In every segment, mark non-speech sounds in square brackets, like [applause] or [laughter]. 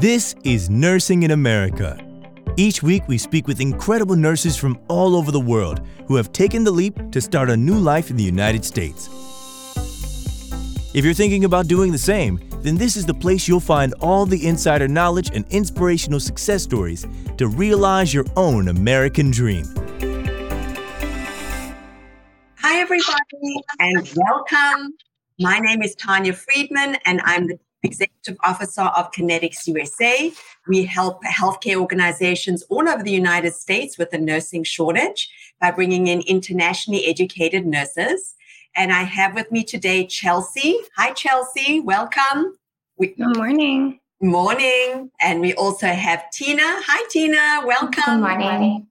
This is Nursing in America. Each week, we speak with incredible nurses from all over the world who have taken the leap to start a new life in the United States. If you're thinking about doing the same, then this is the place you'll find all the insider knowledge and inspirational success stories to realize your own American dream. Hi, everybody, and welcome. My name is Tanya Freedman, and I'm the Executive Officer of Connetics USA. We help healthcare organizations all over the United States with the nursing shortage by bringing in internationally educated nurses. And I have with me today Chelsea. Hi, Chelsea. Welcome. Good morning. Morning. And we also have Tina. Hi, Tina. Welcome. Good morning.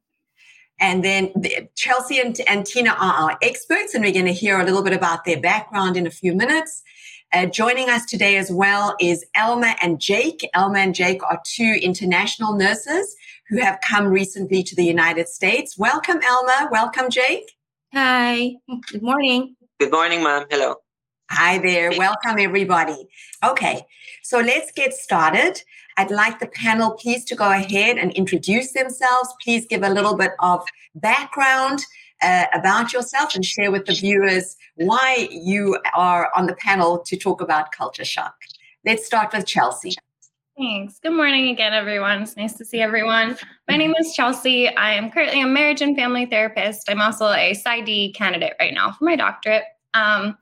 And then Chelsea and, and Tina are our experts, and we're going to hear a little bit about their background in a few minutes. Uh, joining us today as well is Elma and Jake. Elma and Jake are two international nurses who have come recently to the United States. Welcome, Elma. Welcome, Jake. Hi. Good morning. Good morning, ma'am. Hello. Hi there. Welcome, everybody. Okay, so let's get started. I'd like the panel, please, to go ahead and introduce themselves. Please give a little bit of background uh, about yourself and share with the viewers why you are on the panel to talk about culture shock. Let's start with Chelsea. Thanks. Good morning again, everyone. It's nice to see everyone. My name is Chelsea. I am currently a marriage and family therapist. I'm also a PsyD candidate right now for my doctorate. Um,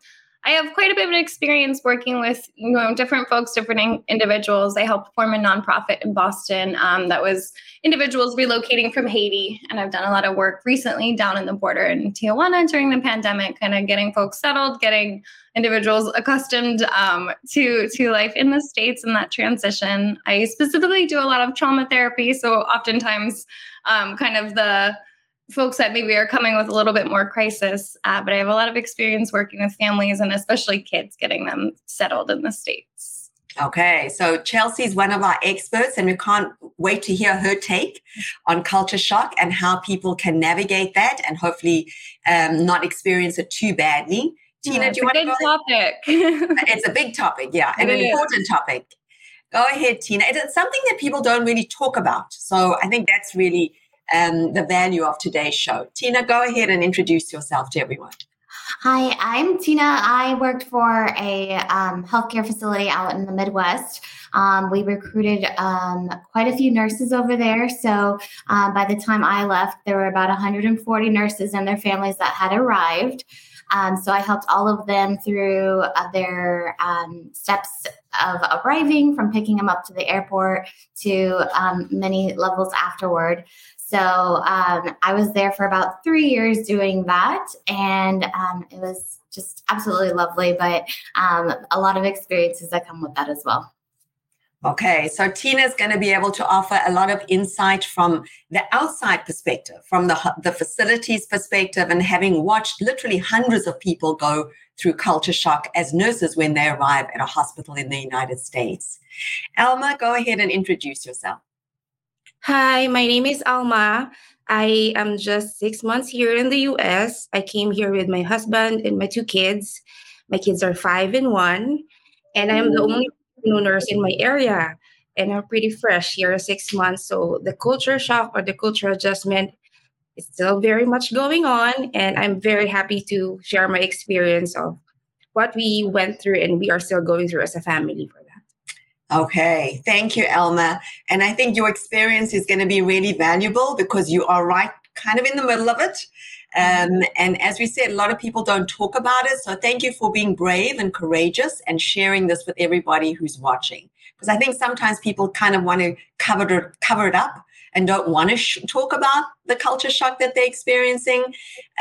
I have quite a bit of experience working with you know different folks, different individuals. I helped form a nonprofit in Boston um, that was individuals relocating from Haiti, and I've done a lot of work recently down in the border in Tijuana during the pandemic, kind of getting folks settled, getting individuals accustomed um, to to life in the states and that transition. I specifically do a lot of trauma therapy, so oftentimes, um, kind of the folks that maybe are coming with a little bit more crisis, uh, but I have a lot of experience working with families and especially kids getting them settled in the States. Okay, so Chelsea's one of our experts, and we can't wait to hear her take on culture shock and how people can navigate that and hopefully um, not experience it too badly. Tina, yeah, do you want to go? topic. [laughs] it's a big topic, yeah, and an important topic. Go ahead, Tina. It's something that people don't really talk about, so I think that's really um, the value of today's show. Tina, go ahead and introduce yourself to everyone. Hi, I'm Tina. I worked for a um, healthcare facility out in the Midwest. Um, we recruited um, quite a few nurses over there. So uh, by the time I left, there were about 140 nurses and their families that had arrived. Um, so I helped all of them through uh, their um, steps of arriving, from picking them up to the airport to um, many levels afterward. So um, I was there for about three years doing that, and um, it was just absolutely lovely. But um, a lot of experiences that come with that as well. Okay, so Tina's going to be able to offer a lot of insight from the outside perspective, from the, the facilities perspective, and having watched literally hundreds of people go through culture shock as nurses when they arrive at a hospital in the United States. Elma, go ahead and introduce yourself. Hi, my name is Alma. I am just six months here in the US. I came here with my husband and my two kids. My kids are five and one, and I'm the only nurse in my area. And I'm pretty fresh here, six months. So the culture shock or the culture adjustment is still very much going on. And I'm very happy to share my experience of what we went through and we are still going through as a family for Okay, thank you, Elma. And I think your experience is going to be really valuable because you are right kind of in the middle of it. Um, and as we said, a lot of people don't talk about it. So thank you for being brave and courageous and sharing this with everybody who's watching. Because I think sometimes people kind of want to cover it, cover it up and don't want to sh- talk about the culture shock that they're experiencing.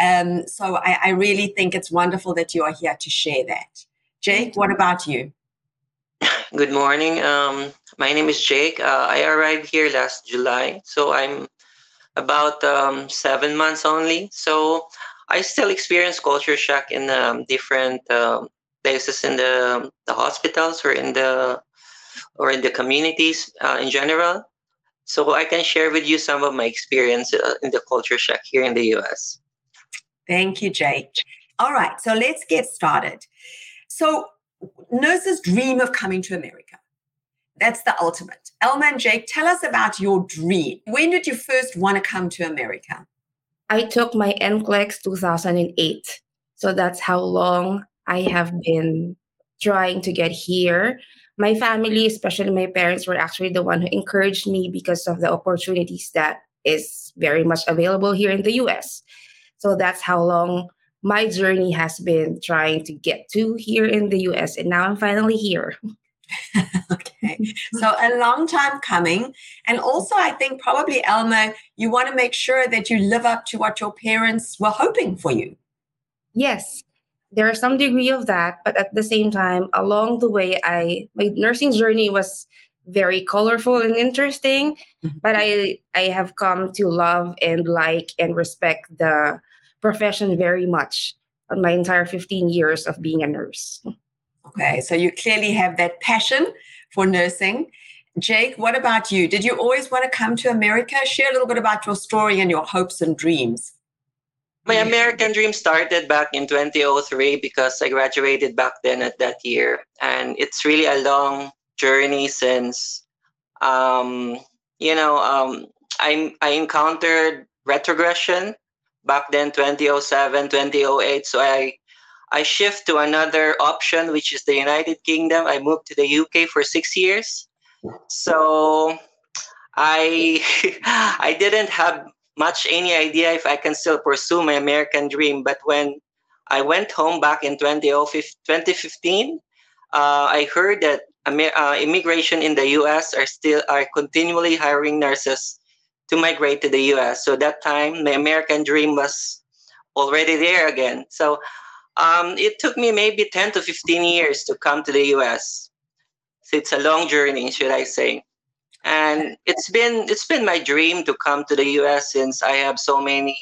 Um, so I, I really think it's wonderful that you are here to share that. Jake, what about you? Good morning. Um, my name is Jake. Uh, I arrived here last July, so I'm about um, seven months only. So I still experience culture shock in um, different um, places in the the hospitals or in the or in the communities uh, in general. So I can share with you some of my experience uh, in the culture shock here in the US. Thank you, Jake. All right, so let's get started. So nurses dream of coming to America. That's the ultimate. Elma and Jake, tell us about your dream. When did you first want to come to America? I took my NCLEX 2008. So that's how long I have been trying to get here. My family, especially my parents, were actually the one who encouraged me because of the opportunities that is very much available here in the US. So that's how long my journey has been trying to get to here in the US. And now I'm finally here. [laughs] okay. So a long time coming. And also, I think probably, Elma, you want to make sure that you live up to what your parents were hoping for you. Yes, there is some degree of that. But at the same time, along the way, I my nursing journey was very colorful and interesting. Mm-hmm. But I I have come to love and like and respect the profession very much on my entire 15 years of being a nurse. Okay, so you clearly have that passion for nursing. Jake, what about you? Did you always want to come to America? Share a little bit about your story and your hopes and dreams. My American dream started back in 2003 because I graduated back then at that year. And it's really a long journey since, um, you know, um, I, I encountered retrogression back then, 2007, 2008. So I I shift to another option, which is the United Kingdom. I moved to the UK for six years. So I [laughs] I didn't have much any idea if I can still pursue my American dream. But when I went home back in 2015, uh, I heard that uh, immigration in the U.S. are still are continually hiring nurses to migrate to the U.S. So that time, my American dream was already there again. So um, it took me maybe 10 to 15 years to come to the US. So it's a long journey, should I say. And it's been it's been my dream to come to the US since I have so many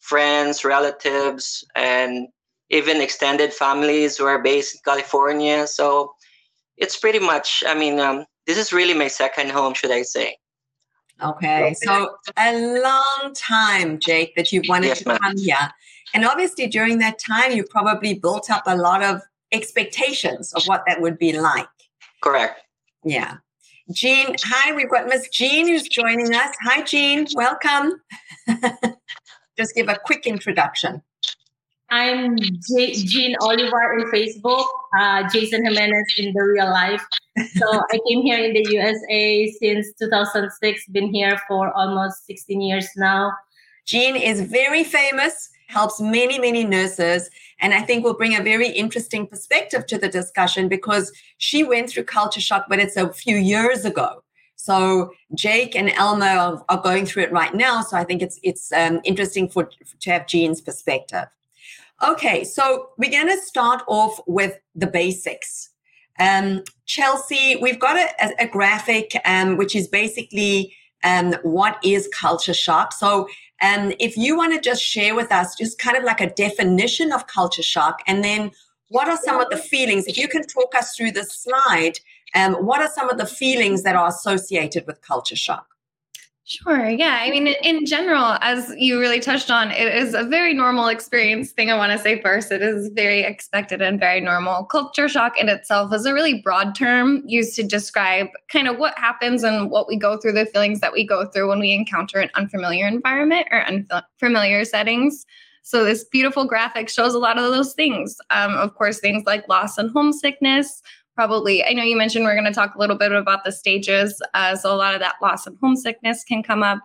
friends, relatives, and even extended families who are based in California. So it's pretty much, I mean, um, this is really my second home, should I say. Okay. So a long time, Jake, that you've wanted yes, to come here. And obviously, during that time, you probably built up a lot of expectations of what that would be like. Correct. Yeah. Jean, hi, we've got Miss Jean who's joining us. Hi, Jean, welcome. [laughs] Just give a quick introduction. I'm J- Jean Oliver in Facebook, uh, Jason Jimenez in the real life. So I came here in the USA since 2006, been here for almost 16 years now. Jean is very famous helps many, many nurses. And I think will bring a very interesting perspective to the discussion because she went through culture shock, but it's a few years ago. So Jake and are, are going through it right now. So I think it's it's um, interesting for to have Jean's perspective. Okay, so we're going to start off with the basics. Um, Chelsea, we've got a, a graphic um, which is basically um, what is culture shock. So and if you want to just share with us just kind of like a definition of culture shock, and then what are some of the feelings, if you can talk us through the slide, um, what are some of the feelings that are associated with culture shock? Sure. Yeah. I mean, in general, as you really touched on, it is a very normal experience thing. I want to say first, it is very expected and very normal. Culture shock in itself is a really broad term used to describe kind of what happens and what we go through, the feelings that we go through when we encounter an unfamiliar environment or unfamiliar settings. So, this beautiful graphic shows a lot of those things. Um, of course, things like loss and homesickness, probably i know you mentioned we're going to talk a little bit about the stages uh, so a lot of that loss and homesickness can come up.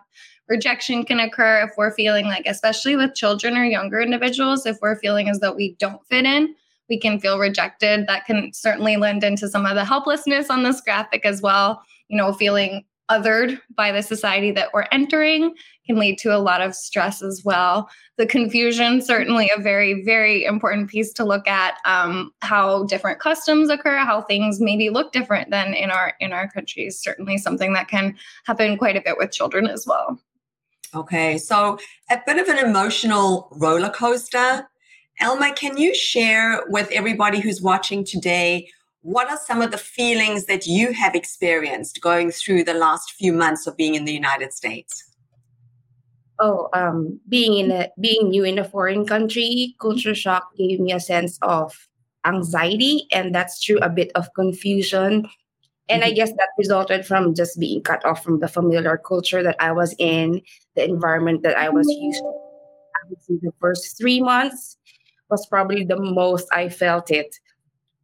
Rejection can occur if we're feeling like especially with children or younger individuals if we're feeling as though we don't fit in we can feel rejected. That can certainly lend into some of the helplessness on this graphic as well you know feeling othered by the society that we're entering can lead to a lot of stress as well. The confusion, certainly a very, very important piece to look at um, how different customs occur, how things maybe look different than in our in our countries. Certainly something that can happen quite a bit with children as well. Okay, so a bit of an emotional roller coaster. Elma, can you share with everybody who's watching today what are some of the feelings that you have experienced going through the last few months of being in the United States? Oh, um, being in a, being new in a foreign country, culture shock gave me a sense of anxiety, and that's through a bit of confusion And mm-hmm. I guess that resulted from just being cut off from the familiar culture that I was in, the environment that I was used to. I would say the first three months was probably the most I felt it.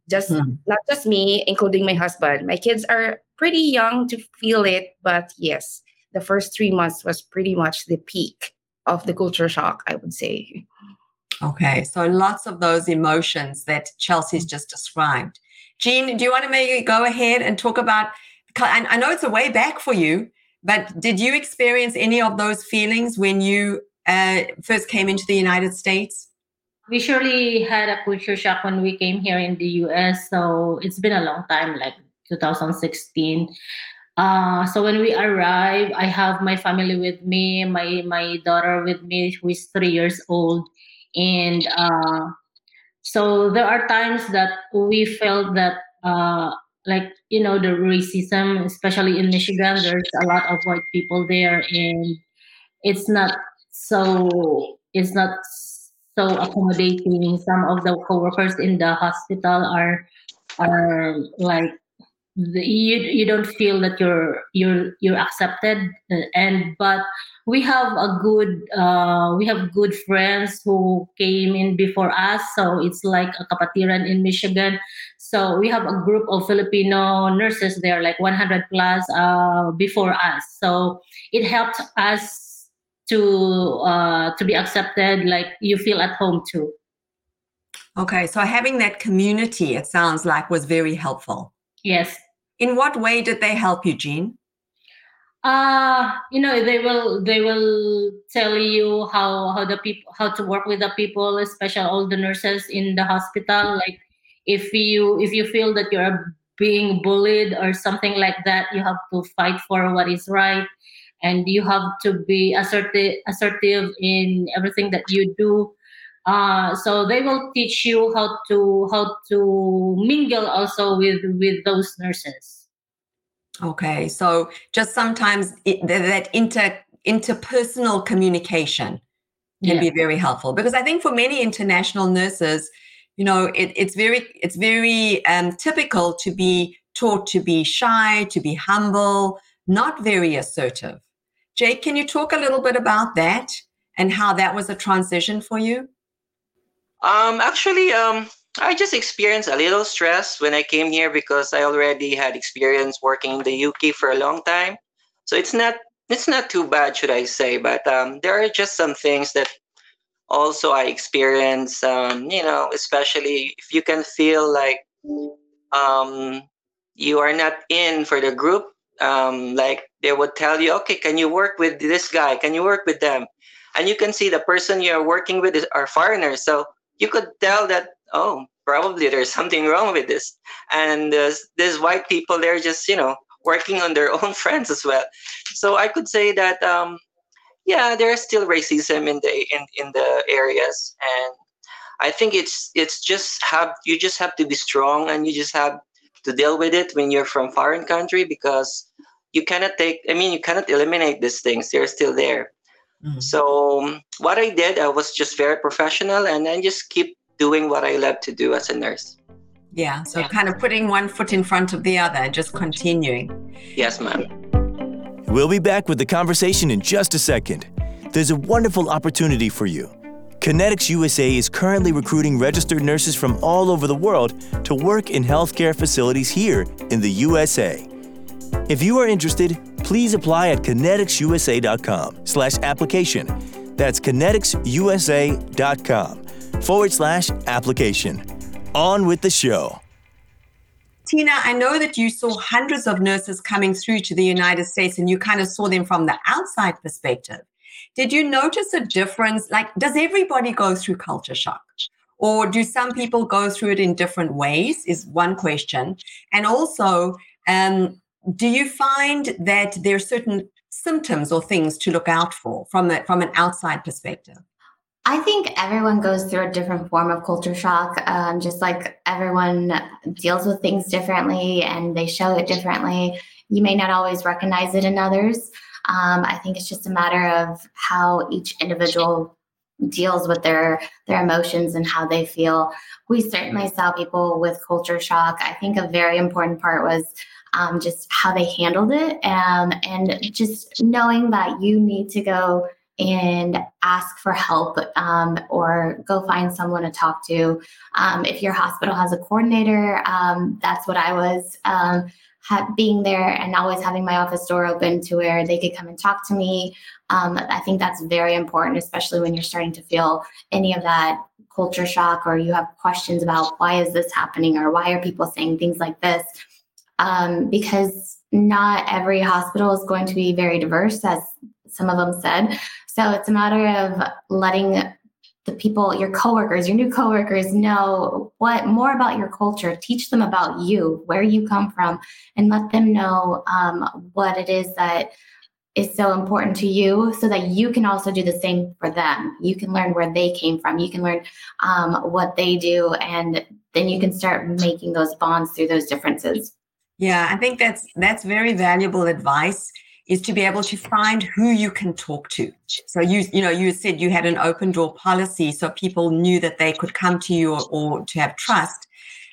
Just mm. not just me, including my husband. My kids are pretty young to feel it, but yes, the first three months was pretty much the peak of the culture shock, I would say. Okay, so lots of those emotions that Chelsea's just described. Jean, do you want to maybe go ahead and talk about? And I know it's a way back for you, but did you experience any of those feelings when you uh, first came into the United States? We surely had a culture shock when we came here in the US. So it's been a long time, like 2016. Uh, so when we arrive, I have my family with me, my my daughter with me, who is three years old, and uh, so there are times that we felt that uh, like you know the racism especially in michigan there's a lot of white people there and it's not so it's not so accommodating. Some of the coworkers in the hospital are are like the, you you don't feel that you're you're you're accepted and but we have a good uh, we have good friends who came in before us so it's like a kapatiran in michigan. So we have a group of filipino nurses there like 100 plus uh, before us. So it helped us to uh, to be accepted like you feel at home too. Okay so having that community it sounds like was very helpful. Yes in what way did they help you, Jean? Uh, you know, they will they will tell you how how the people how to work with the people, especially all the nurses in the hospital. Like if you if you feel that you're being bullied or something like that, you have to fight for what is right, and you have to be assertive assertive in everything that you do. Uh, so they will teach you how to how to mingle also with with those nurses. Okay, so just sometimes it, that inter interpersonal communication can yeah. be very helpful because I think for many international nurses, you know, it, it's very it's very um, typical to be taught to be shy, to be humble, not very assertive. Jake, can you talk a little bit about that and how that was a transition for you? Um, actually, um, I just experienced a little stress when I came here because I already had experience working in the UK for a long time. So it's not it's not too bad, should I say? But um, there are just some things that also I experience. Um, you know, especially if you can feel like um, you are not in for the group. Um, like they would tell you, okay, can you work with this guy? Can you work with them? And you can see the person you're working with is, are foreigners. So you could tell that oh probably there's something wrong with this. And uh, there's white people they're just you know working on their [laughs] own friends as well. So i could say that um, yeah there's still racism in the in, in the areas. And i think it's it's just have you just have to be strong and you just have to deal with it when you're from foreign country because you cannot take i mean you cannot eliminate these things. They're still there Mm-hmm. So um, what I did, I was just very professional and then just keep doing what I love to do as a nurse. Yeah. So yeah. kind of putting one foot in front of the other and just continuing. Yes, ma'am. We'll be back with the conversation in just a second. There's a wonderful opportunity for you. Connetics USA is currently recruiting registered nurses from all over the world to work in healthcare facilities here in the USA. If you are interested, please apply at conneticsusa.com slash application. That's conneticsusa.com forward slash application. On with the show. Tina, I know that you saw hundreds of nurses coming through to the United States and you kind of saw them from the outside perspective. Did you notice a difference? Like, does everybody go through culture shock? Or do some people go through it in different ways? Is one question. And also, um, do you find that there are certain symptoms or things to look out for from that from an outside perspective? I think everyone goes through a different form of culture shock. Um, just like everyone deals with things differently and they show it differently. You may not always recognize it in others. Um, I think it's just a matter of how each individual deals with their their emotions and how they feel. We certainly saw people with culture shock. I think a very important part was um, just how they handled it, um, and just knowing that you need to go and ask for help um, or go find someone to talk to. Um, if your hospital has a coordinator, um, that's what I was. Um, ha- being there and always having my office door open to where they could come and talk to me. Um, I think that's very important, especially when you're starting to feel any of that culture shock or you have questions about why is this happening or why are people saying things like this. Um, because not every hospital is going to be very diverse, as some of them said. So it's a matter of letting the people, your coworkers, your new coworkers know what more about your culture. Teach them about you, where you come from, and let them know um, what it is that is so important to you so that you can also do the same for them. You can learn where they came from. You can learn um, what they do, and then you can start making those bonds through those differences. Yeah, I think that's that's very valuable advice is to be able to find who you can talk to. So you you know you said you had an open door policy, so people knew that they could come to you or, or to have trust.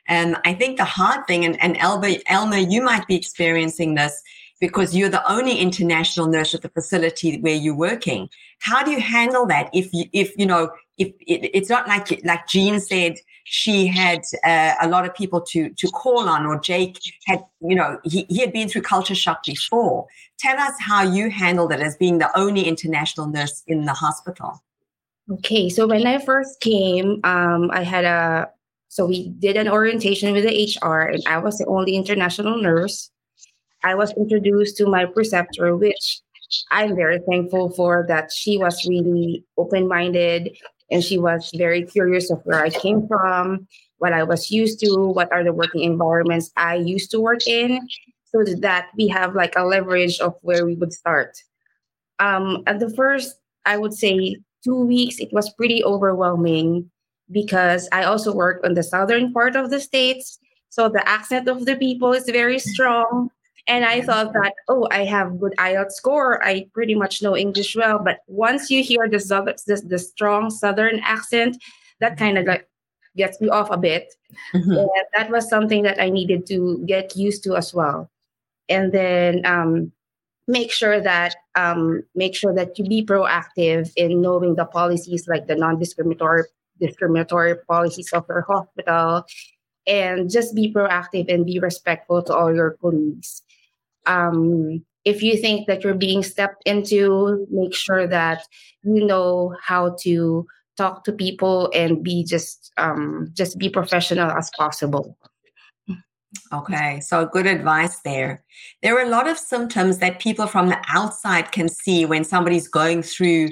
And I think the hard thing, and, and Elba, Elma, you might be experiencing this because you're the only international nurse at the facility where you're working. How do you handle that if you if you know if it, it's not like like Jean said she had uh, a lot of people to to call on or jake had you know he, he had been through culture shock before. Tell us how you handled it as being the only international nurse in the hospital. Okay so when i first came um, i had a so we did an orientation with the hr and i was the only international nurse. I was introduced to my preceptor which i'm very thankful for that she was really open-minded and she was very curious of where I came from, what I was used to, what are the working environments I used to work in, so that we have like a leverage of where we would start. Um, at the first, I would say two weeks, it was pretty overwhelming because I also work on the southern part of the states. So the accent of the people is very strong. And I thought that, oh, I have good IELTS score. I pretty much know English well. But once you hear the, the, the strong Southern accent, that kind of like gets me off a bit. Mm-hmm. And that was something that I needed to get used to as well. And then um, make sure that um, make sure that you be proactive in knowing the policies like the non-discriminatory discriminatory policies of your hospital and just be proactive and be respectful to all your colleagues um, if you think that you're being stepped into, make sure that you know how to talk to people and be just um, just be professional as possible. Okay, so good advice there. There are a lot of symptoms that people from the outside can see when somebody's going through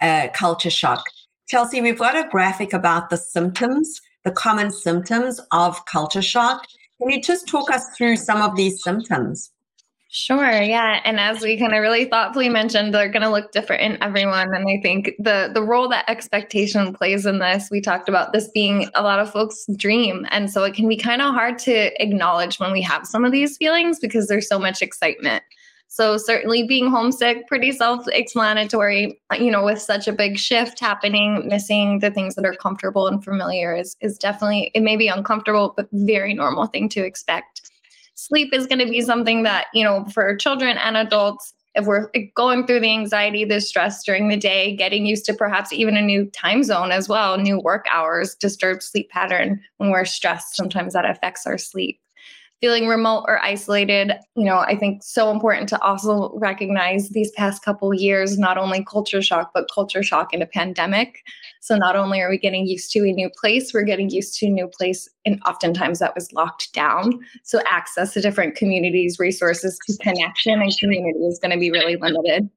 uh, culture shock. Chelsea, we've got a graphic about the symptoms, the common symptoms of culture shock. Can you just talk us through some of these symptoms? Sure, yeah. And as we kind of really thoughtfully mentioned, they're going to look different in everyone. And I think the the role that expectation plays in this, we talked about this being a lot of folks' dream. And so it can be kind of hard to acknowledge when we have some of these feelings because there's so much excitement. So certainly being homesick, pretty self-explanatory, uh, you know, with such a big shift happening, missing the things that are comfortable and familiar is is definitely it may be uncomfortable, but very normal thing to expect sleep is going to be something that, you know, for children and adults, if we're going through the anxiety, the stress during the day, getting used to perhaps even a new time zone as well, new work hours, disturbed sleep pattern when we're stressed, sometimes that affects our sleep feeling remote or isolated you know i think so important to also recognize these past couple years not only culture shock but culture shock in a pandemic. So not only are we getting used to a new place we're getting used to a new place and oftentimes that was locked down. So access to different communities resources to connection and community is going to be really limited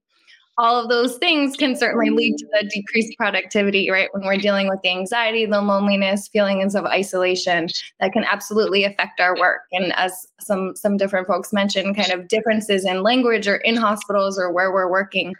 all of those things can certainly lead to the decreased productivity, right? When we're dealing with the anxiety, the loneliness, feelings of isolation, that can absolutely affect our work. And as some some different folks mentioned, kind of differences in language or in hospitals or where we're working,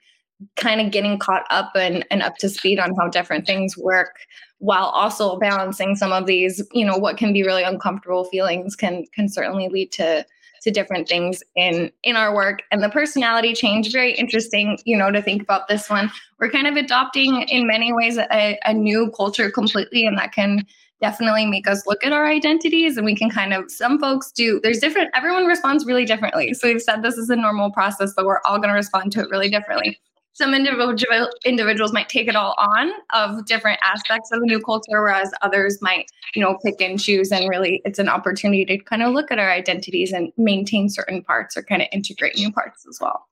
kind of getting caught up and, and up to speed on how different things work while also balancing some of these, you know, what can be really uncomfortable feelings can can certainly lead to to different things in in our work. And the personality change very interesting you know to think about this one. We're kind of adopting in many ways a, a new culture completely and that can definitely make us look at our identities and we can kind of some folks do there's different everyone responds really differently. So we've said this is a normal process but we're all going to respond to it really differently some individual individuals might take it all on of different aspects of the new culture whereas others might you know pick and choose and really it's an opportunity to kind of look at our identities and maintain certain parts or kind of integrate new parts as well.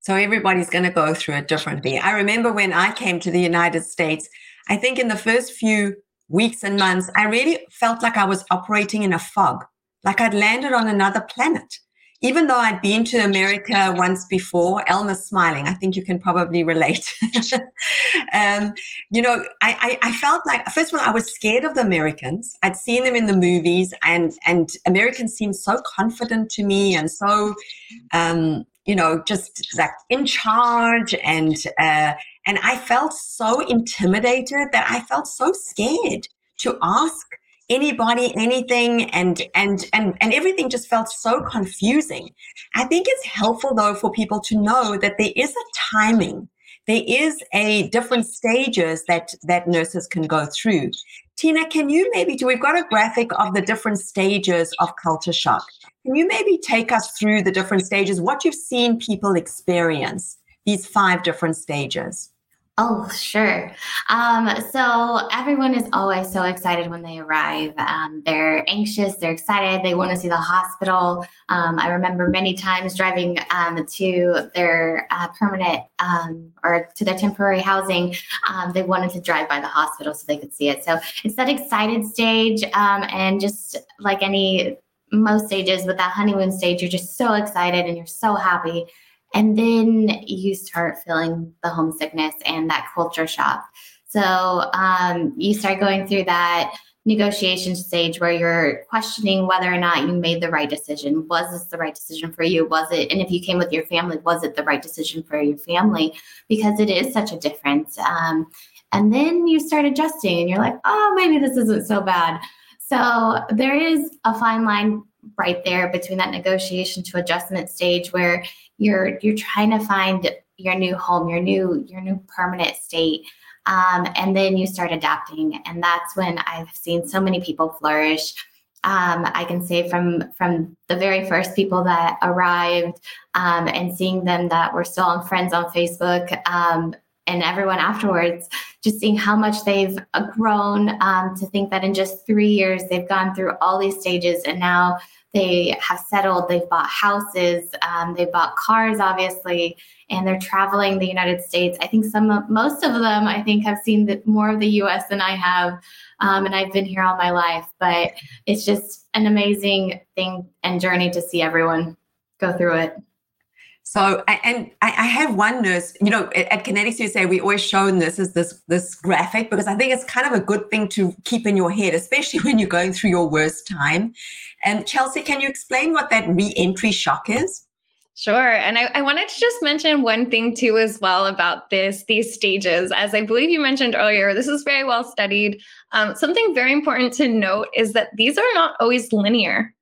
So everybody's going to go through it differently i remember when i came to the united states i think in the first few weeks and months i really felt like i was operating in a fog like i'd landed on another planet even though I'd been to America once before, Elma's smiling. I think you can probably relate. [laughs] um, you know, I, I, I, felt like, first of all, I was scared of the Americans. I'd seen them in the movies, and, and Americans seemed so confident to me and so, um, you know, just like in charge. And, uh, and I felt so intimidated that I felt so scared to ask anybody anything and and and and everything just felt so confusing. I think it's helpful though for people to know that there is a timing. There is a different stages that that nurses can go through. Tina can you maybe do we've got a graphic of the different stages of culture shock. Can you maybe take us through the different stages what you've seen people experience these five different stages Oh, sure. Um, so everyone is always so excited when they arrive. Um, they're anxious, they're excited, they want to see the hospital. Um, I remember many times driving um, to their uh, permanent um, or to their temporary housing. Um, they wanted to drive by the hospital so they could see it. So it's that excited stage, and just like any most stages, with that honeymoon stage, you're just so excited and you're so happy and then you start feeling the homesickness and that culture shock. So um, you start going through that negotiation stage where you're questioning whether or not you made the right decision. Was this the right decision for you? Was it? And if you came with your family, was it the right decision for your family? Because it is such a difference. Um, and then you start adjusting and you're like, oh, maybe this isn't so bad. So there is a fine line right there between that negotiation to adjustment stage where you're you're trying to find your new home your new your new permanent state um, and then you start adapting. And that's when i've seen so many people flourish. Um, i can say from from the very first people that arrived um, and seeing them that were still on friends on facebook um, and everyone afterwards, just seeing how much they've grown um, to think that in just three years they've gone through all these stages and now they have settled, they've bought houses, um, they've bought cars, obviously, and they're traveling the United States. I think some, of, most of them, I think, have seen the, more of the U.S. than I have, um, and I've been here all my life. But it's just an amazing thing and journey to see everyone go through it. So, and I have one nurse, you know, at Connetics USA, we always show this as this this graphic because I think it's kind of a good thing to keep in your head, especially [laughs] when you're going through your worst time. And Chelsea, can you explain what that re-entry shock is? Sure. And I, I, wanted to just mention one thing too as well about this, these stages. As I believe you mentioned earlier, this is very well studied. Um, something very important to note is that these are not always linear.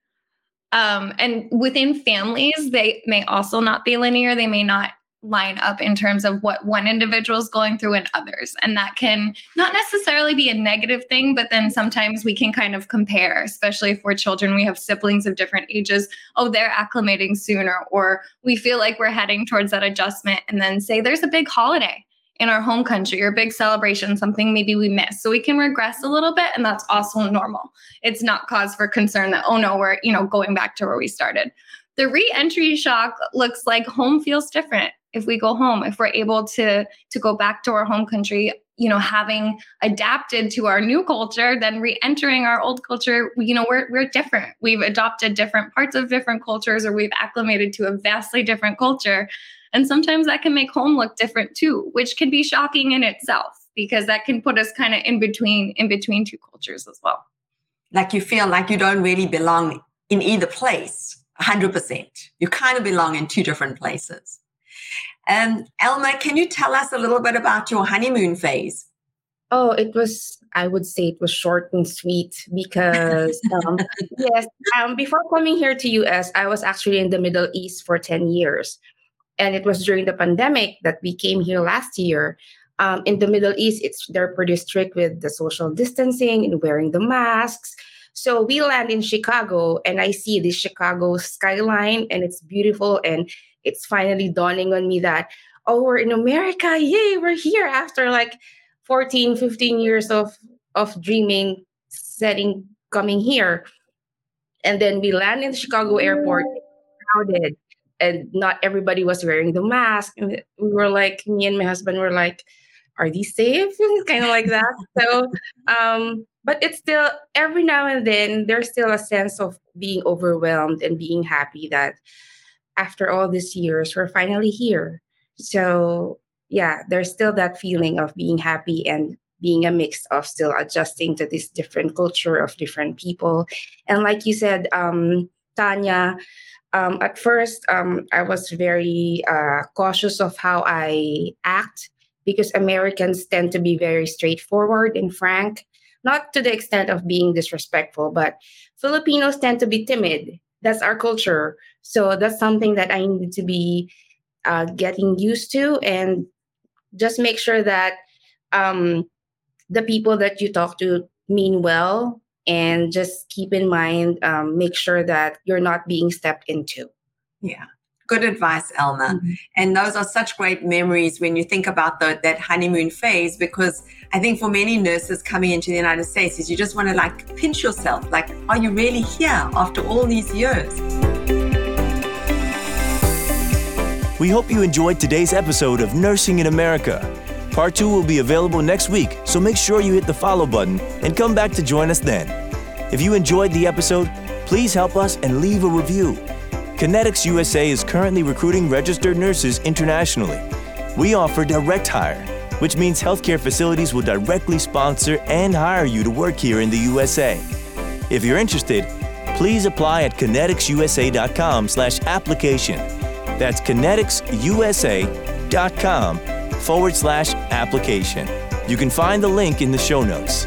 Um, and within families, they may also not be linear. They may not line up in terms of what one individual is going through and others. And that can not necessarily be a negative thing, but then sometimes we can kind of compare, especially for children. We have siblings of different ages. Oh, they're acclimating sooner, or we feel like we're heading towards that adjustment. And then say there's a big holiday in our home country or big celebration, something maybe we miss. So we can regress a little bit, and that's also normal. It's not cause for concern that, oh no, we're, you know, going back to where we started. The re-entry shock looks like home feels different if we go home, if we're able to to go back to our home country, you know, having adapted to our new culture, then re-entering our old culture, you know, we're we're different. We've adopted different parts of different cultures or we've acclimated to a vastly different culture. And sometimes that can make home look different too, which can be shocking in itself because that can put us kind of in between in between two cultures as well. Like you feel like you don't really belong in either place 100%. You kind of belong in two different places. Um, Elma, can you tell us a little bit about your honeymoon phase? Oh, it was, I would say it was short and sweet because, [laughs] um, yes, um, before coming here to US, I was actually in the Middle East for 10 years and it was during the pandemic that we came here last year Um, in the Middle East, it's they're pretty strict with the social distancing and wearing the masks. So we land in Chicago, and I see the Chicago skyline, and it's beautiful. And it's finally dawning on me that, oh, we're in America. Yay, we're here after like 14, 15 years of, of dreaming, setting, coming here. And then we land in the Chicago airport, crowded, and not everybody was wearing the mask. And we were like, me and my husband were like, are these safe? [laughs] kind of like that. So, um, but it's still every now and then there's still a sense of being overwhelmed and being happy that after all these years we're finally here so yeah there's still that feeling of being happy and being a mix of still adjusting to this different culture of different people and like you said um, tanya um, at first um, i was very uh, cautious of how i act because americans tend to be very straightforward and frank not to the extent of being disrespectful, but Filipinos tend to be timid. That's our culture. So that's something that I need to be uh, getting used to and just make sure that um, the people that you talk to mean well and just keep in mind, um, make sure that you're not being stepped into. Yeah. Good advice, Elma. Mm-hmm. And those are such great memories when you think about the, that honeymoon phase, because I think for many nurses coming into the United States is you just want to like pinch yourself, like, are you really here after all these years? We hope you enjoyed today's episode of Nursing in America. Part two will be available next week, so make sure you hit the follow button and come back to join us then. If you enjoyed the episode, please help us and leave a review. Connetics USA is currently recruiting registered nurses internationally. We offer direct hire, which means healthcare facilities will directly sponsor and hire you to work here in the USA. If you're interested, please apply at conneticsusa.com/application. That's conneticsusa.com forward slash application. You can find the link in the show notes.